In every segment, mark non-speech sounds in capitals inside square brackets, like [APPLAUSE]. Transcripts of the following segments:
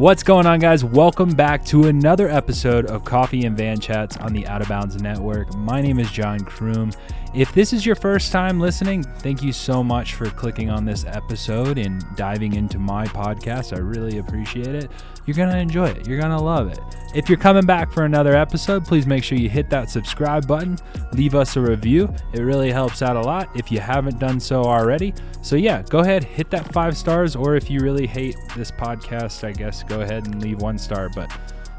What's going on, guys? Welcome back to another episode of Coffee and Van Chats on the Out of Bounds Network. My name is John Kroom. If this is your first time listening, thank you so much for clicking on this episode and diving into my podcast. I really appreciate it. You're going to enjoy it, you're going to love it. If you're coming back for another episode, please make sure you hit that subscribe button, leave us a review. It really helps out a lot if you haven't done so already. So, yeah, go ahead, hit that five stars, or if you really hate this podcast, I guess go ahead and leave one star. But,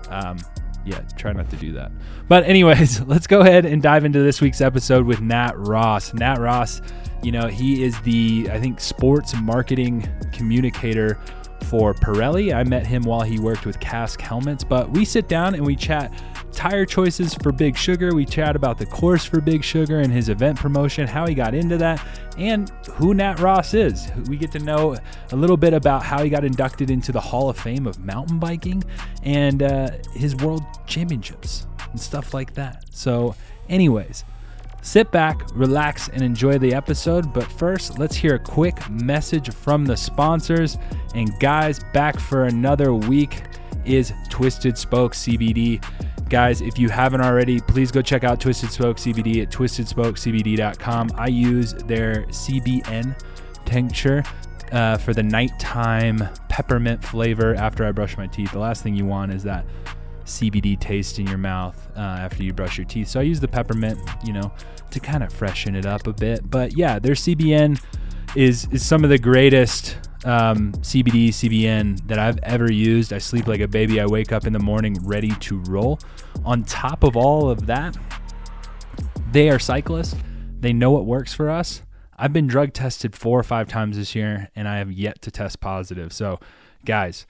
um, yeah, try not to do that. But, anyways, [LAUGHS] let's go ahead and dive into this week's episode with Nat Ross. Nat Ross, you know, he is the, I think, sports marketing communicator for Pirelli. I met him while he worked with Kask Helmets, but we sit down and we chat tire choices for Big Sugar. We chat about the course for Big Sugar and his event promotion, how he got into that, and who Nat Ross is. We get to know a little bit about how he got inducted into the Hall of Fame of mountain biking and uh, his world championships and stuff like that. So, anyways, Sit back, relax, and enjoy the episode. But first, let's hear a quick message from the sponsors. And guys, back for another week is Twisted Spoke CBD. Guys, if you haven't already, please go check out Twisted Spoke CBD at twistedspokecbd.com. I use their CBN tincture uh, for the nighttime peppermint flavor after I brush my teeth. The last thing you want is that CBD taste in your mouth uh, after you brush your teeth. So I use the peppermint, you know, to kind of freshen it up a bit. But yeah, their CBN is is some of the greatest um, CBD CBN that I've ever used. I sleep like a baby. I wake up in the morning ready to roll. On top of all of that, they are cyclists. They know what works for us. I've been drug tested four or five times this year, and I have yet to test positive. So, guys,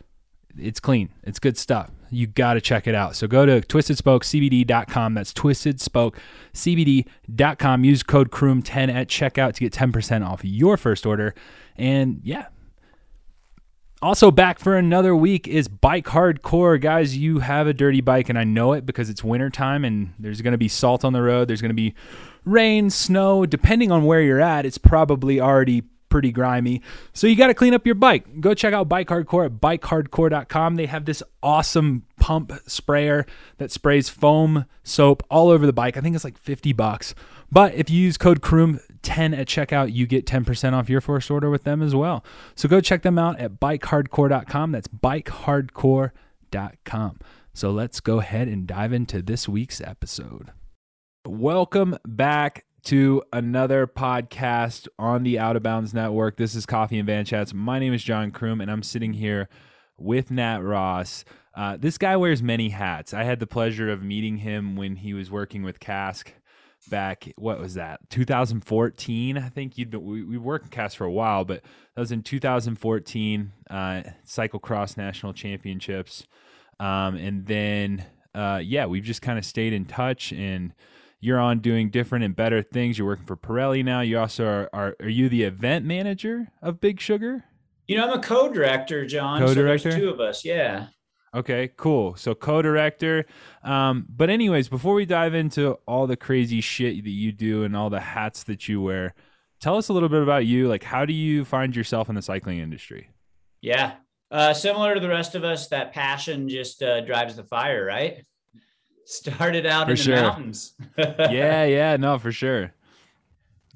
it's clean. It's good stuff. You got to check it out. So go to twistedspokecbd.com. That's twistedspokecbd.com. Use code KROOM10 at checkout to get 10% off your first order. And yeah. Also back for another week is Bike Hardcore. Guys, you have a dirty bike and I know it because it's wintertime and there's going to be salt on the road. There's going to be rain, snow, depending on where you're at. It's probably already pretty grimy. So you got to clean up your bike. Go check out Bike Hardcore at bikehardcore.com. They have this awesome pump sprayer that sprays foam soap all over the bike. I think it's like 50 bucks. But if you use code KROOM10 at checkout, you get 10% off your first order with them as well. So go check them out at bikehardcore.com. That's bikehardcore.com. So let's go ahead and dive into this week's episode. Welcome back to another podcast on the Out of Bounds Network. This is Coffee and Van Chats. My name is John Kroom, and I'm sitting here with Nat Ross. Uh, this guy wears many hats. I had the pleasure of meeting him when he was working with Kask back. What was that? 2014, I think. You'd been, we we worked with Kask for a while, but that was in 2014. Uh, Cyclocross National Championships, um, and then uh, yeah, we've just kind of stayed in touch and you're on doing different and better things. You're working for Pirelli now. You also are, are, are you the event manager of Big Sugar? You know, I'm a co-director, John. Co-director, so two of us. Yeah. Okay, cool. So co-director. Um, but anyways, before we dive into all the crazy shit that you do and all the hats that you wear, tell us a little bit about you. Like, how do you find yourself in the cycling industry? Yeah, uh, similar to the rest of us, that passion just uh, drives the fire, right? Started out for in sure. the mountains. [LAUGHS] yeah, yeah, no, for sure.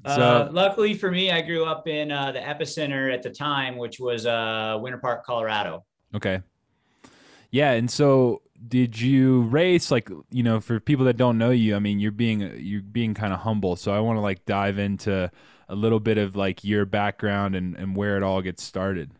Uh, so, uh, luckily for me, I grew up in uh, the epicenter at the time, which was uh, Winter Park, Colorado. Okay. Yeah, and so did you race like you know for people that don't know you? I mean, you're being you're being kind of humble, so I want to like dive into a little bit of like your background and and where it all gets started.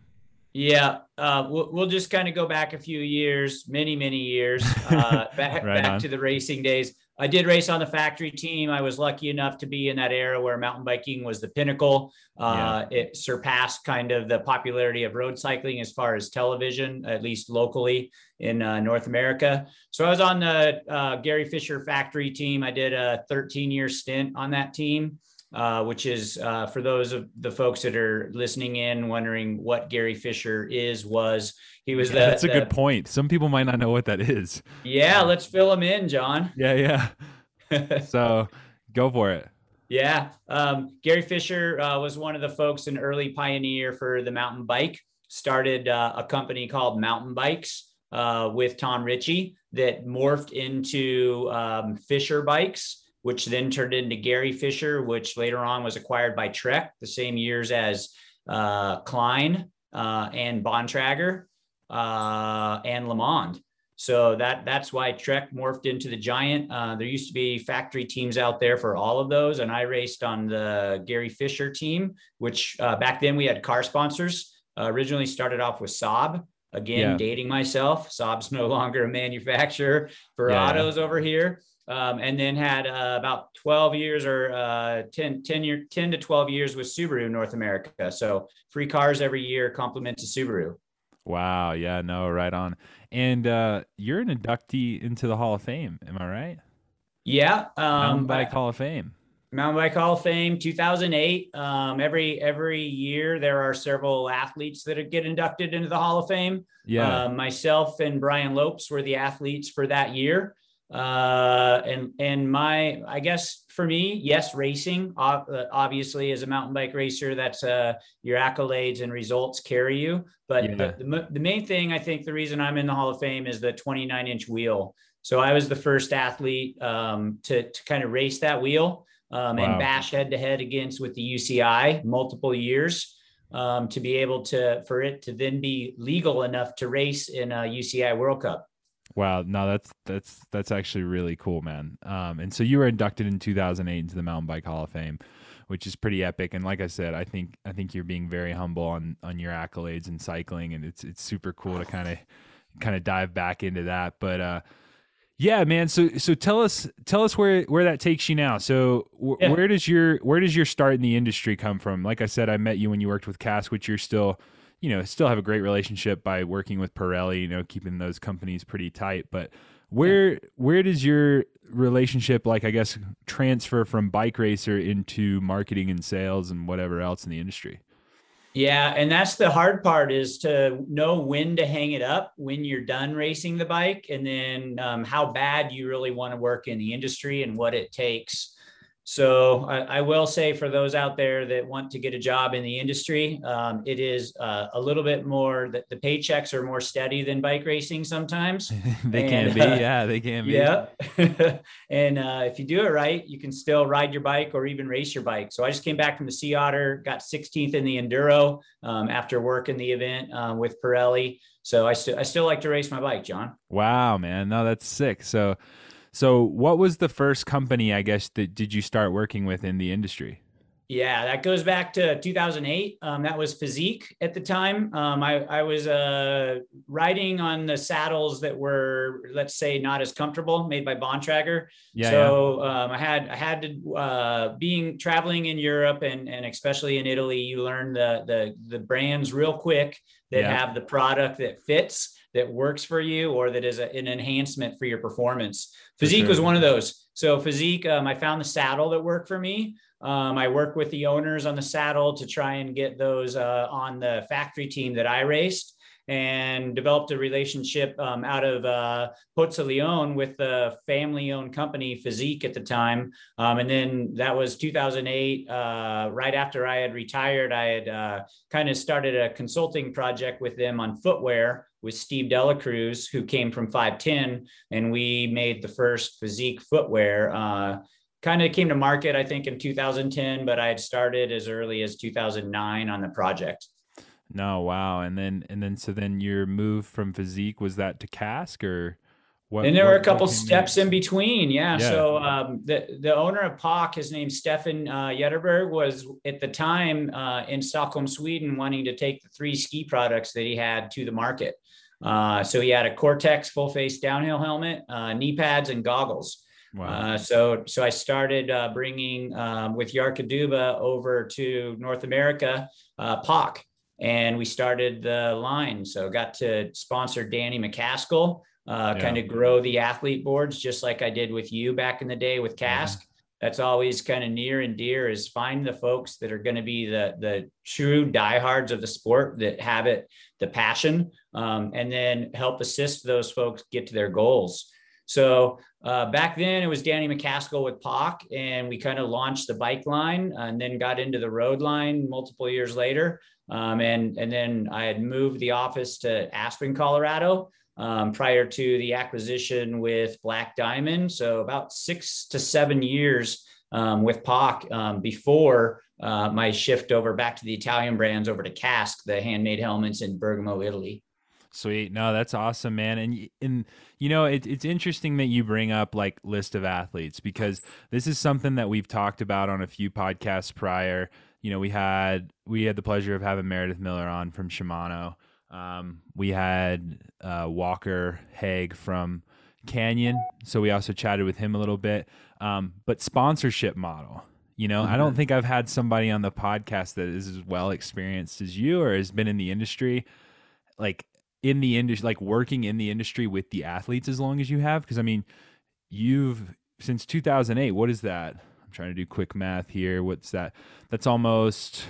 Yeah, uh, we'll, we'll just kind of go back a few years, many, many years, uh, [LAUGHS] back, right back to the racing days. I did race on the factory team. I was lucky enough to be in that era where mountain biking was the pinnacle. Uh, yeah. It surpassed kind of the popularity of road cycling as far as television, at least locally in uh, North America. So I was on the uh, Gary Fisher factory team. I did a 13 year stint on that team. Uh, which is uh, for those of the folks that are listening in, wondering what Gary Fisher is, was he was yeah, the, That's a the, good point. Some people might not know what that is. Yeah, let's fill them in, John. [LAUGHS] Yeah, yeah. [LAUGHS] so go for it. Yeah, um, Gary Fisher uh, was one of the folks, an early pioneer for the mountain bike. started uh, a company called Mountain Bikes uh, with Tom Ritchie that morphed into um, Fisher Bikes, which then turned into Gary Fisher, which later on was acquired by Trek the same years as uh, Klein uh, and Bontrager uh, and LeMond. So that that's why Trek morphed into the Giant. Uh, there used to be factory teams out there for all of those, and I raced on the Gary Fisher team, which uh, back then we had car sponsors. Uh, originally started off with Saab. Again, yeah. dating myself. Saab's [LAUGHS] no longer a manufacturer for yeah. autos over here. Um, and then had uh, about 12 years or uh, 10, 10, year, 10 to 12 years with Subaru North America. So free cars every year, compliment to Subaru. Wow. Yeah. No. Right on. And uh, you're an inductee into the Hall of Fame. Am I right? Yeah. Um, Mountain Bike Hall of Fame. Mountain Bike Hall of Fame, 2008. Um, every every year there are several athletes that get inducted into the Hall of Fame. Yeah. Uh, myself and Brian Lopes were the athletes for that year. Uh, and and my I guess for me, yes, racing uh, obviously as a mountain bike racer, that's uh, your accolades and results carry you. But yeah. the, the, the main thing I think the reason I'm in the Hall of Fame is the 29 inch wheel. So I was the first athlete um, to to kind of race that wheel um, wow. and bash head to head against with the UCI multiple years. Um, to be able to for it to then be legal enough to race in a UCI World Cup. Wow, no, that's that's that's actually really cool, man. Um, and so you were inducted in 2008 into the Mountain Bike Hall of Fame, which is pretty epic. And like I said, I think I think you're being very humble on on your accolades in cycling, and it's it's super cool to kind of kind of dive back into that. But uh, yeah, man. So so tell us tell us where where that takes you now. So w- yeah. where does your where does your start in the industry come from? Like I said, I met you when you worked with Kask, which you're still you know, still have a great relationship by working with Pirelli, you know, keeping those companies pretty tight. But where yeah. where does your relationship like I guess transfer from bike racer into marketing and sales and whatever else in the industry? Yeah, and that's the hard part is to know when to hang it up when you're done racing the bike, and then um, how bad you really want to work in the industry and what it takes so I, I, will say for those out there that want to get a job in the industry, um, it is uh, a little bit more that the paychecks are more steady than bike racing sometimes. [LAUGHS] they and, can be, uh, yeah, they can be. Yeah, [LAUGHS] and uh, if you do it right, you can still ride your bike or even race your bike. So I just came back from the Sea Otter, got 16th in the enduro um, after working the event uh, with Pirelli. So I still I still like to race my bike, John. Wow, man, no, that's sick. So so, what was the first company, I guess, that did you start working with in the industry? Yeah, that goes back to 2008. Um, that was Fizik at the time. Um, I, I was uh, riding on the saddles that were, let's say, not as comfortable, made by Bontrager. Yeah. So yeah. Um, I had I had to uh, being traveling in Europe and and especially in Italy, you learn the the the brands real quick that yeah. have the product that fits that works for you or that is a, an enhancement for your performance. Fizik sure. was one of those. So Fizik, um, I found the saddle that worked for me. Um, I work with the owners on the saddle to try and get those uh, on the factory team that I raced and developed a relationship um, out of uh, Pozzoleone with the family owned company Fizik at the time. Um, and then that was 2008. Uh, right after I had retired, I had uh, kind of started a consulting project with them on footwear with Steve Delacruz, who came from 510, and we made the first Fizik footwear. Uh, kind of came to market, I think, in 2010, but I had started as early as 2009 on the project. No, wow. And then, and then, so then your move from Fizik was that to Kask or? What, and there what, were a couple steps in between. Yeah. yeah. So um, the, the owner of POC, his name Stefan uh, Ytterborn, was at the time uh, in Stockholm, Sweden, wanting to take the three ski products that he had to the market. Uh, so he had a Cortex full face downhill helmet, uh, knee pads, and goggles. Wow. Uh, so, so I started uh, bringing um, with Yarkaduba over to North America, uh, POC, and we started the line. So got to sponsor Danny MacAskill, uh, yeah. kind of grow the athlete boards, just like I did with you back in the day with Kask. Yeah that's always kind of near and dear is find the folks that are going to be the the true diehards of the sport that have it the passion um, and then help assist those folks get to their goals So uh, back then it was Danny MacAskill with POC, and we kind of launched the bike line and then got into the road line multiple years later. Um, and, and then I had moved the office to Aspen, Colorado. Um, prior to the acquisition with Black Diamond. So about six to seven years um, with POC um, before uh, my shift over back to the Italian brands over to Kask, the handmade helmets in Bergamo, Italy. Sweet. No, that's awesome, man. And and you know, it, it's interesting that you bring up like list of athletes because this is something that we've talked about on a few podcasts prior. You know, we had we had the pleasure of having Meredith Miller on from Shimano. Um, we had uh, Walker Haig from Canyon, so we also chatted with him a little bit. Um, but sponsorship model, you know, mm-hmm. I don't mm-hmm. think I've had somebody on the podcast that is as well experienced as you or has been in the industry, like in the industry, like working in the industry with the athletes as long as you have. Because I mean, you've since 2008. What is that? I'm trying to do quick math here. What's that? That's almost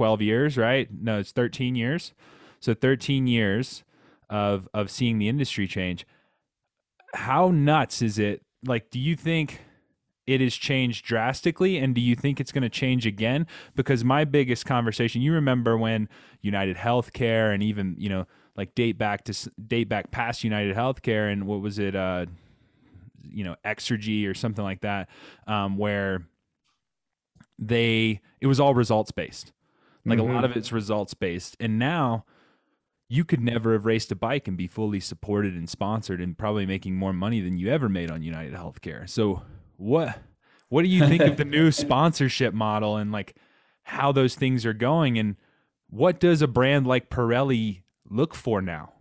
12 years, right? No, it's 13 years. So 13 years of of seeing the industry change. How nuts is it? Like, do you think? it has changed drastically and do you think it's going to change again because my biggest conversation you remember when united healthcare and even you know like date back to date back past united healthcare and what was it uh you know exergy or something like that um where they it was all results based like mm-hmm. a lot of it's results based and now you could never have raced a bike and be fully supported and sponsored and probably making more money than you ever made on united healthcare so what what do you think of the new [LAUGHS] sponsorship model and like how those things are going and what does a brand like Pirelli look for now?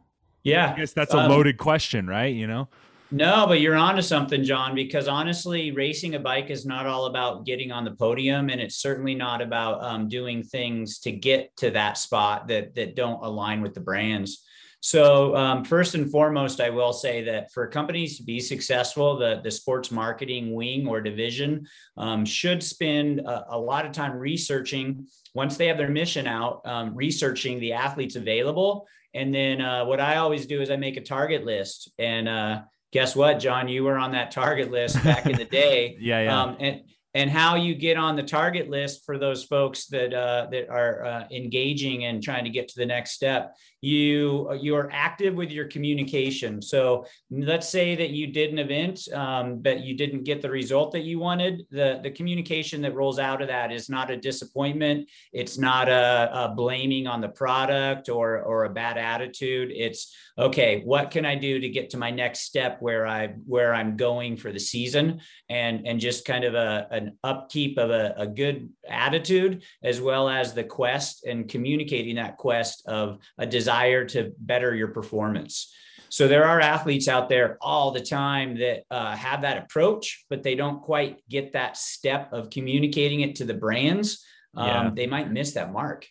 Yeah. I guess that's a um, loaded question, right? You know? No, but you're onto something, John, because honestly, racing a bike is not all about getting on the podium. And it's certainly not about um, doing things to get to that spot that, that don't align with the brands. So um, first and foremost, I will say that for companies to be successful, the, the sports marketing wing or division um, should spend a, a, lot of time researching once they have their mission out, um, researching the athletes available. And then uh, what I always do is I make a target list. And uh, guess what, John, you were on that target list back in the day. [LAUGHS] yeah, yeah. Um, and and how you get on the target list for those folks that uh, that are uh, engaging and trying to get to the next step you you are active with your communication. So let's say that you did an event um, but you didn't get the result that you wanted. The the communication that rolls out of that is not a disappointment. It's not a, a blaming on the product or or a bad attitude. It's okay what can i do to get to my next step where i where i'm going for the season? And and just kind of a an upkeep of a, a good attitude as well as the quest and communicating that quest of a desire to better your performance. So there are athletes out there all the time that uh, have that approach, but they don't quite get that step of communicating it to the brands. Um, yeah. They might miss that mark.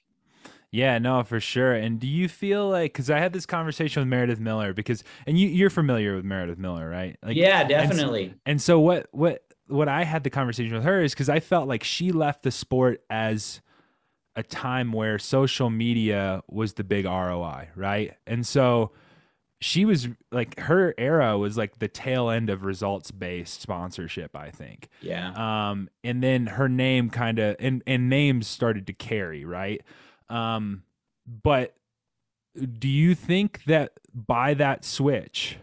Yeah, no, for sure. And do you feel like because I had this conversation with Meredith Miller because and you you're familiar with Meredith Miller, right? Like, yeah, definitely. And and so what what what I had the conversation with her is because I felt like she left the sport as a time where social media was the big ROI, right? And so she was like her era was like the tail end of results based sponsorship, I think. Yeah. Um, and then her name kind of and and names started to carry, right? Um, but do you think that by that switch,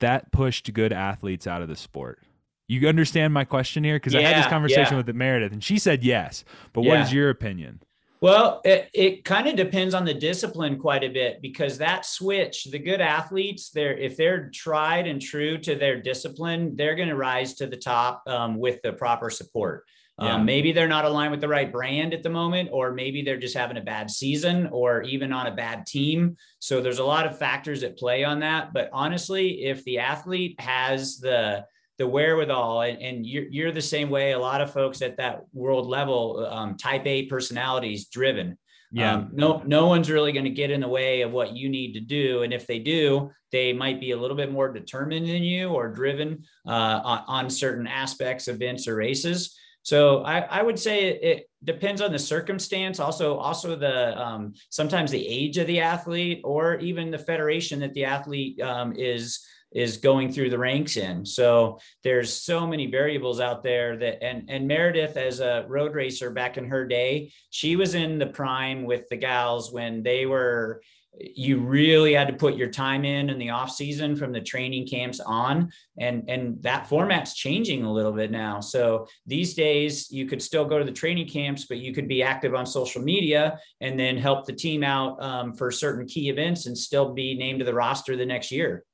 that pushed good athletes out of the sport? You understand my question here? Because yeah, I had this conversation yeah. with Meredith and she said yes. But what yeah. is your opinion? Well, it, it kind of depends on the discipline quite a bit because that switch, the good athletes, they're if they're tried and true to their discipline, they're going to rise to the top um, with the proper support. Yeah. Um, maybe they're not aligned with the right brand at the moment, or maybe they're just having a bad season or even on a bad team. So there's a lot of factors at play on that. But honestly, if the athlete has the the wherewithal and, and you're, you're the same way. A lot of folks at that world level um, type a personalities driven. Yeah. Um, no no one's really going to get in the way of what you need to do. And if they do they might be a little bit more determined than you or driven uh, on, on, certain aspects events or races. So I, I would say it, it, depends on the circumstance also also the um, sometimes the age of the athlete or even the federation that the athlete um, is is going through the ranks in. So there's so many variables out there that and and Meredith as a road racer back in her day, she was in the prime with the gals when they were you really had to put your time in in the off season from the training camps on. And and that format's changing a little bit now. So these days you could still go to the training camps but you could be active on social media and then help the team out um, for certain key events and still be named to the roster the next year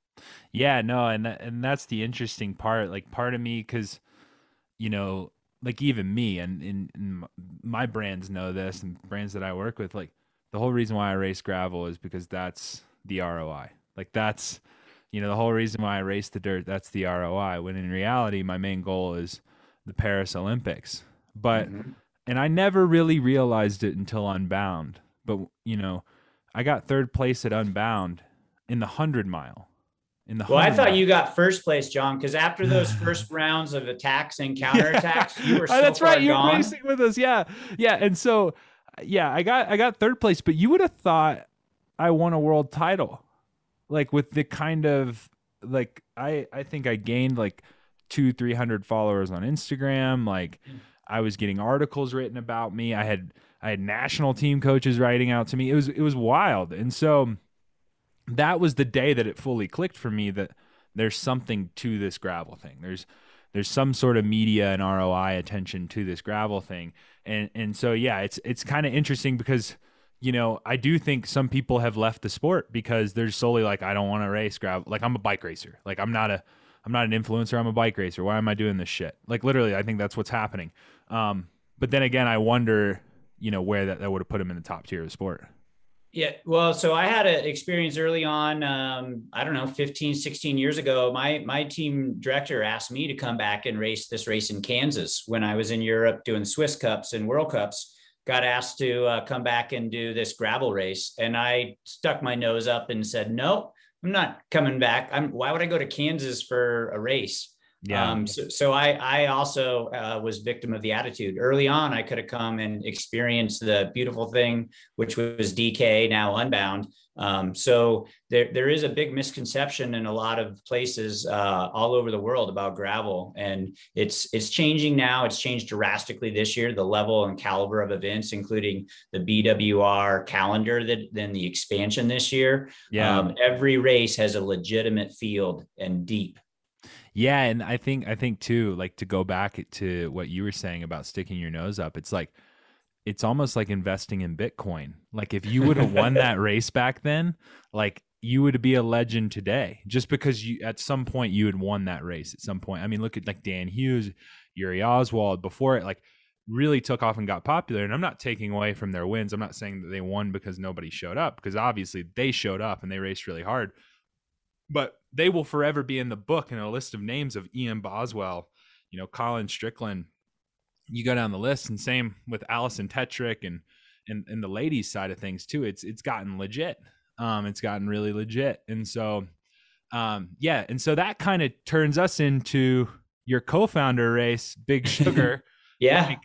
yeah no and and that's the interesting part like part of me because you know like even me and, and, and my brands know this and brands that i work with like the whole reason why I race gravel is because that's the ROI. Like that's, you know, the whole reason why I race the dirt, that's the ROI. When in reality, my main goal is the Paris Olympics. But, mm-hmm. and I never really realized it until Unbound. But, you know, I got third place at Unbound in the 100 mile. In the well, I thought you got first place, John, because after those [LAUGHS] first rounds of attacks and counterattacks, yeah. you were [LAUGHS] oh, so That's right. You're racing with us. Yeah. Yeah. And so, uh, yeah, I got I got third place, but you would have thought I won a world title. Like with the kind of like I I think I gained like two, three hundred followers on Instagram. Like hmm. I was getting articles written about me. I had I had national team coaches writing out to me. It was it was wild. And so that was the day that it fully clicked for me that there's something to this gravel thing. There's there's some sort of media and ROI attention to this gravel thing. And and so yeah, it's it's kind of interesting because you know, I do think some people have left the sport because they're solely like I don't want to race gravel. Like I'm a bike racer. Like I'm not a I'm not an influencer, I'm a bike racer. Why am I doing this shit? Like literally, I think that's what's happening. Um, but then again, I wonder, you know, where that, that would have put him in the top tier of sport. Yeah, well, so I had an experience early on, um, I don't know, 15, 16 years ago. My my team director asked me to come back and race this race in Kansas when I was in Europe doing Swiss Cups and World Cups. Got asked to uh, come back and do this gravel race, and I stuck my nose up and said, "No, I'm not coming back. I'm. Why would I go to Kansas for a race?" Yeah. Um, so, so I, I also uh, was victim of the attitude early on. I could have come and experienced the beautiful thing, which was DK now Unbound. Um, so there, there is a big misconception in a lot of places uh, all over the world about gravel, and it's it's changing now. It's changed drastically this year. The level and caliber of events, including the BWR calendar, that then the expansion this year. Yeah, um, every race has a legitimate field and deep yeah, and I think I think too, like to go back to what you were saying about sticking your nose up, it's like it's almost like investing in Bitcoin. Like if you would have won that [LAUGHS] race back then, like you would be a legend today just because you at some point you had won that race at some point. I mean, look at like Dan Hughes, Yuri Hauswald before it like really took off and got popular. And I'm not taking away from their wins. I'm not saying that they won because nobody showed up because obviously they showed up and they raced really hard but they will forever be in the book in a list of names of Ian Boswell, you know, Colin Strickland. You go down the list, and same with Alison Tetrick and and and the ladies side of things too. It's it's gotten legit. Um, it's gotten really legit, and so um, yeah, and so that kind of turns us into your co-founder race, Big Sugar. [LAUGHS] yeah, like,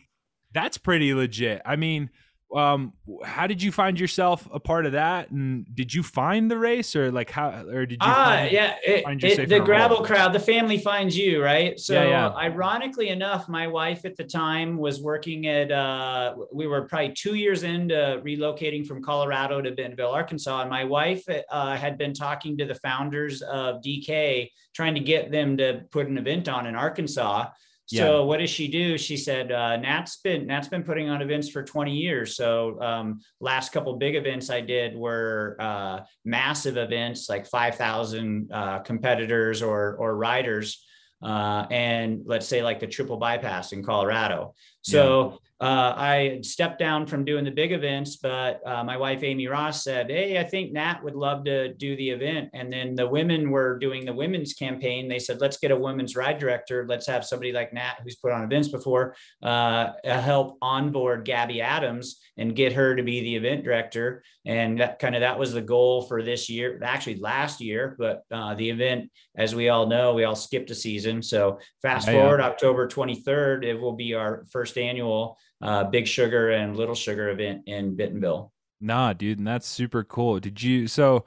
that's pretty legit. I mean, um how did you find yourself a part of that? And did you find the race or like how or did you ah find, yeah it, it, the gravel crowd the family finds you right? So yeah, yeah. ironically enough my wife at the time was working at uh we were probably two years into relocating from colorado to bentonville arkansas and my wife uh, had been talking to the founders of dk trying to get them to put an event on in arkansas so yeah. what does she do? She said, uh, Nat's been Nat's been putting on events for 20 years. So um, last couple big events I did were uh, massive events, like 5,000 uh, competitors or or riders, uh, and let's say like the triple bypass in Colorado. So uh, I stepped down from doing the big events, but uh, my wife Amy Ross said, "Hey, I think Nat would love to do the event." And then the women were doing the women's campaign. They said, "Let's get a women's ride director. Let's have somebody like Nat, who's put on events before, uh, help onboard Gabby Adams and get her to be the event director." And that kind of that was the goal for this year, actually last year. But uh, the event, as we all know, we all skipped a season. So fast forward, October 23rd, it will be our first annual uh, Big Sugar and Little Sugar event in Bentonville. Nah, dude, and that's super cool. Did you so?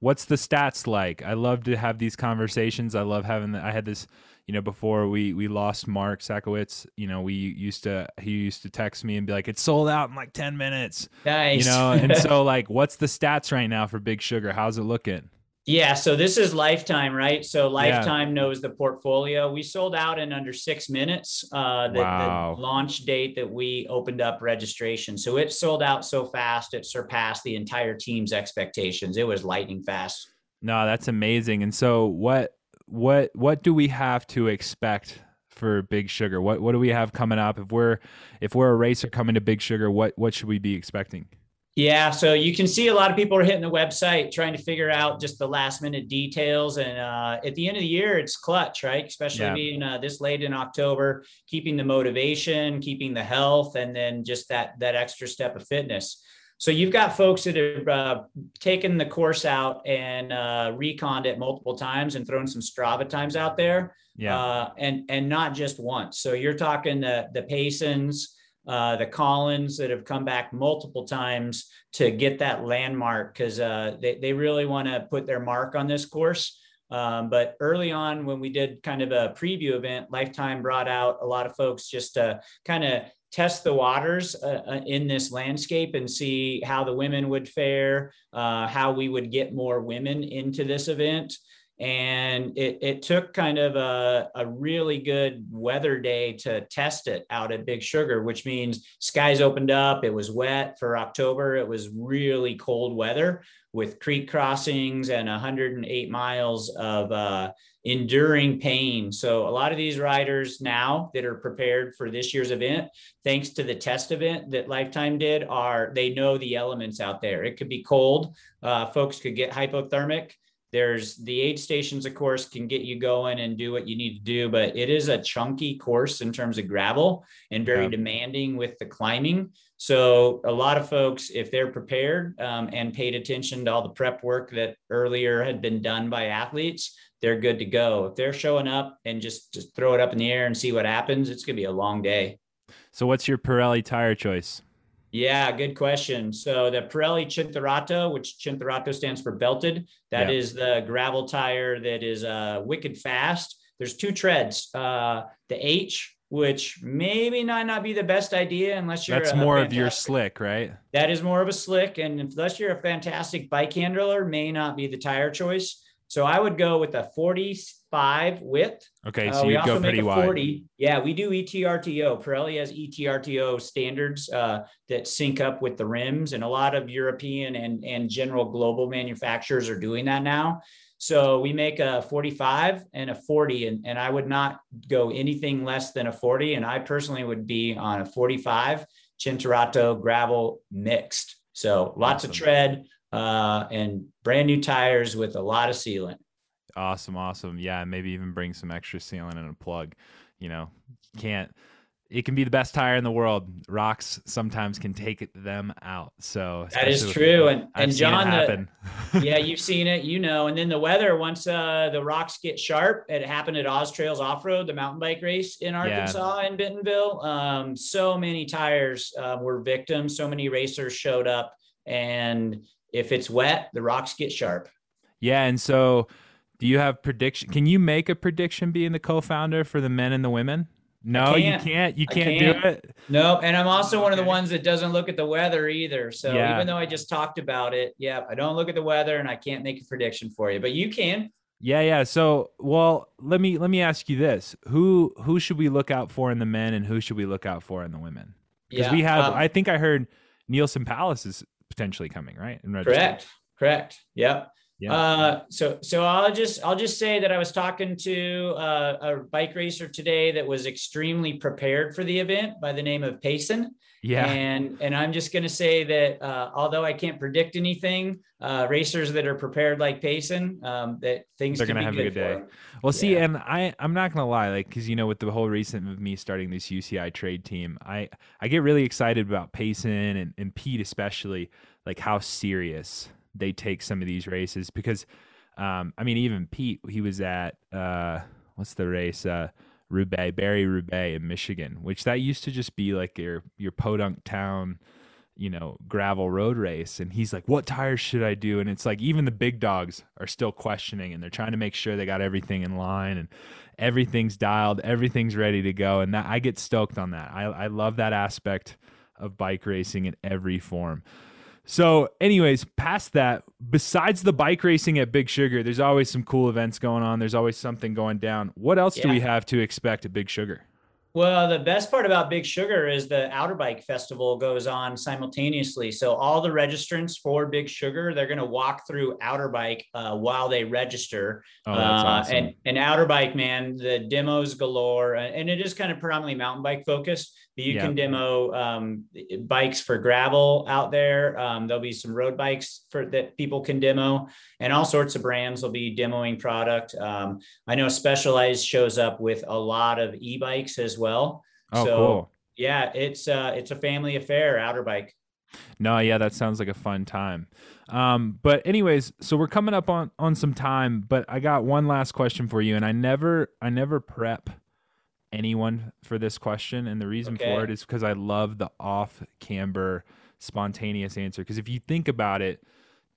what's the stats like? I love to have these conversations. I love having. The, I had this, you know, before we we lost Mark Sakowitz. You know, we used to he used to text me and be like, "It's sold out in like ten minutes." Nice. You know, and so [LAUGHS] like, what's the stats right now for Big Sugar? How's it looking? Yeah, so this is Lifetime, right? So Lifetime yeah. knows the portfolio. We sold out in under six minutes. Uh, the, wow. the, launch date that we opened up registration, so it sold out so fast it surpassed the entire team's expectations. It was lightning fast. No, that's amazing. And so, what what what do we have to expect for Big Sugar? What what do we have coming up? If we're if we're a racer coming to Big Sugar, what what should we be expecting? Yeah, so you can see a lot of people are hitting the website trying to figure out just the last minute details. And uh, at the end of the year, it's clutch, right? Especially yeah. being uh, this late in October, keeping the motivation, keeping the health, and then just that that extra step of fitness. So you've got folks that have uh, taken the course out and uh, reconned it multiple times and thrown some Strava times out there. Yeah, uh, and and not just once. So you're talking the the Paysons uh, the Collins that have come back multiple times to get that landmark because uh, they, they really want to put their mark on this course. Um, but early on, when we did kind of a preview event, Lifetime brought out a lot of folks just to kind of test the waters uh, uh, in this landscape and see how the women would fare, uh, how we would get more women into this event and it, it took kind of a, a really good weather day to test it out at big sugar which means skies opened up it was wet for october it was really cold weather with creek crossings and 108 miles of uh, enduring pain. So a lot of these riders now that are prepared for this year's event thanks to the test event that lifetime did are they know the elements out there. It could be cold uh, folks could get hypothermic there's the aid stations, of course, can get you going and do what you need to do, but it is a chunky course in terms of gravel and very yeah. demanding with the climbing. So, a lot of folks, if they're prepared um, and paid attention to all the prep work that earlier had been done by athletes, they're good to go. If they're showing up and just just throw it up in the air and see what happens, it's going to be a long day. So, what's your Pirelli tire choice? Yeah, good question. So the Pirelli Cinturato, which Cinturato stands for belted, that yeah. is the gravel tire that is uh, wicked fast. There's two treads. Uh, the H, which maybe not not be the best idea unless you're that's more of your slick, right? That is more of a slick, and unless you're a fantastic bike handler, may not be the tire choice. So I would go with a 45 width. Okay, uh, so uh, you go pretty wide. 40. Yeah, we do ETRTO. Pirelli has ETRTO standards uh, that sync up with the rims, and a lot of European and, and general global manufacturers are doing that now. So we make a 45 and a 40, and, and I would not go anything less than a 40. And I personally would be on a 45 Cinturato gravel mixed. So lots awesome. of tread, uh, and brand new tires with a lot of sealant. Awesome, awesome. Yeah, maybe even bring some extra sealant and a plug. You know, can't. It can be the best tire in the world. Rocks sometimes can take them out. So that is true. And I've and John, the, [LAUGHS] yeah, [LAUGHS] you've seen it, you know. And then the weather, once uh, the rocks get sharp, it happened at Oz Trails Off Road, the mountain bike race in Arkansas yeah. in Bentonville. Um, so many tires uh, were victims. So many racers showed up, and if it's wet, the rocks get sharp. Yeah, and so do you have prediction? Can you make a prediction being the co-founder for the men and the women? No, can't. you can't. You can't, can't, do it. No, and I'm also one of the ones that doesn't look at the weather either. So yeah. even though I just talked about it, yeah, I don't look at the weather and I can't make a prediction for you, but you can. Yeah, yeah. So, well, let me let me ask you this: who who should we look out for in the men, and who should we look out for in the women? Because yeah, we have, um, I think I heard Neilson Powless is potentially coming, right? correct. Correct. Yep. Yeah. Uh, so so I'll just I'll just say that I was talking to uh, a bike racer today that was extremely prepared for the event by the name of Payson. Yeah. And and I'm just going to say that uh, although I can't predict anything, uh, racers that are prepared like Payson, um, that things they're going to have a good day. Well, see, and I I'm not going to lie, like because you know with the whole recent of me starting this UCI trade team, I I get really excited about Payson and, and Pete especially, like how serious they take some of these races because, um, I mean even Pete he was at uh what's the race uh Roubaix, Barry Roubaix in Michigan, which that used to just be like your your podunk town, you know, gravel road race. And he's like, what tires should I do? And it's like, even the big dogs are still questioning and they're trying to make sure they got everything in line and everything's dialed, everything's ready to go. And that I get stoked on that. I, I love that aspect of bike racing in every form. So, anyways, past that, besides the bike racing at Big Sugar, there's always some cool events going on. There's always something going down. What else yeah. do we have to expect at Big Sugar? Well, the best part about Big Sugar is the Outer Bike Festival goes on simultaneously. So all the registrants for Big Sugar, they're going to walk through Outer Bike uh, while they register. Oh, that's uh, awesome. And, and Outer Bike, man, the demos galore, and it is kind of predominantly mountain bike focused. But you can demo um, bikes for gravel out there. Um, there'll be some road bikes for that people can demo, and all sorts of brands will be demoing product. Um, I know Specialized shows up with a lot of e-bikes as well. Oh, so, cool. Yeah, it's uh, it's a family affair. Outer bike. No, yeah, that sounds like a fun time. Um, but anyways, so we're coming up on on some time, but I got one last question for you, and I never I never prep anyone for this question, and the reason okay. for it is because I love the off camber spontaneous answer. Because if you think about it,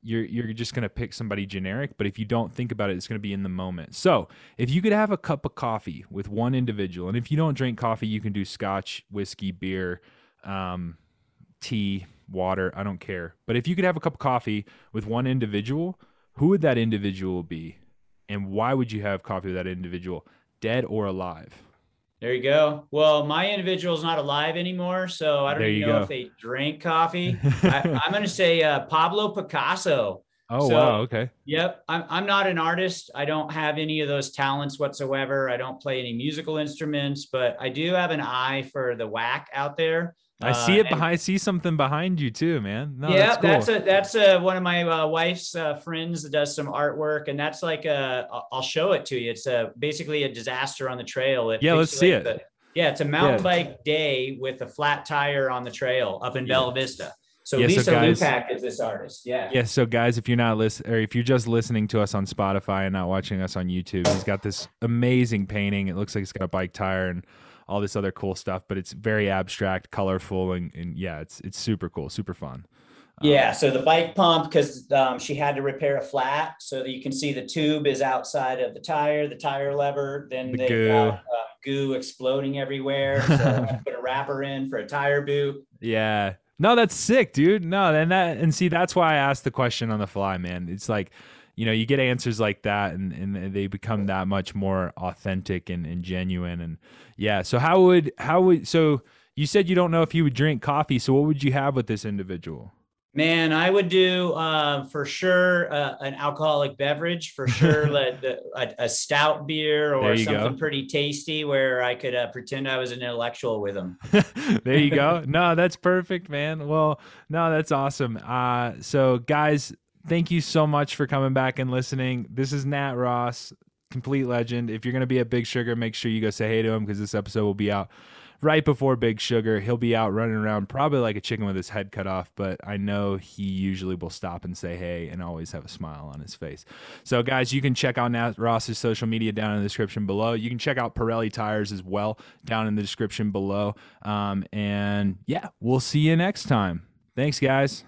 you're you're just gonna pick somebody generic, but if you don't think about it, it's gonna be in the moment. So if you could have a cup of coffee with one individual, and if you don't drink coffee, you can do scotch, whiskey, beer, um, tea, water. I don't care. But if you could have a cup of coffee with one individual, who would that individual be, and why would you have coffee with that individual, dead or alive? There you go. Well, my individual is not alive anymore, so I don't even know go. if they drink coffee. [LAUGHS] I, am going to say uh, Pablo Picasso. Oh so, wow! Okay. Yep, I'm I'm not an artist. I don't have any of those talents whatsoever. I don't play any musical instruments, but I do have an eye for the whack out there. I see it uh, behind. I see something behind you too, man. No, yeah, that's, cool. that's a that's a one of my uh, wife's uh, friends that does some artwork, and that's like a. I'll show it to you. It's a basically a disaster on the trail. It yeah, let's see it. The, yeah, it's a mountain yeah. bike day with a flat tire on the trail up in yeah. Bella Vista. So yeah, Lisa so guys, Lupak is this artist. Yeah. Yeah. So guys, if you're not listening, or if you're just listening to us on Spotify and not watching us on YouTube, he's got this amazing painting. It looks like it's got a bike tire and all this other cool stuff, but it's very abstract, colorful, and, and yeah, it's it's super cool, super fun. Yeah, um, so the bike pump because um, she had to repair a flat, so that you can see the tube is outside of the tire, the tire lever. Then the they goo. got uh, goo exploding everywhere. So [LAUGHS] put a wrapper in for a tire boot. Yeah, no, that's sick, dude. No, and that and see that's why I asked the question on the fly, man. It's like you know you get answers like that and, and they become that much more authentic and, and genuine and yeah so how would how would so you said you don't know if you would drink coffee so what would you have with this individual Man, I would do uh, for sure uh, an alcoholic beverage, for sure, [LAUGHS] like a, a, stout beer or something go. pretty tasty where I could uh, pretend I was an intellectual with them. [LAUGHS] there you go. [LAUGHS] No, that's perfect, man. Well, no, that's awesome. Uh, so, guys, thank you so much for coming back and listening. This is Nat Ross, complete legend. If you're going to be at Big Sugar, make sure you go say hey to him because this episode will be out right before Big Sugar. He'll be out running around probably like a chicken with his head cut off, but I know he usually will stop and say hey and always have a smile on his face. So, guys, you can check out Nat Ross's social media down in the description below. You can check out Pirelli Tires as well down in the description below. Um, and yeah, we'll see you next time. Thanks, guys.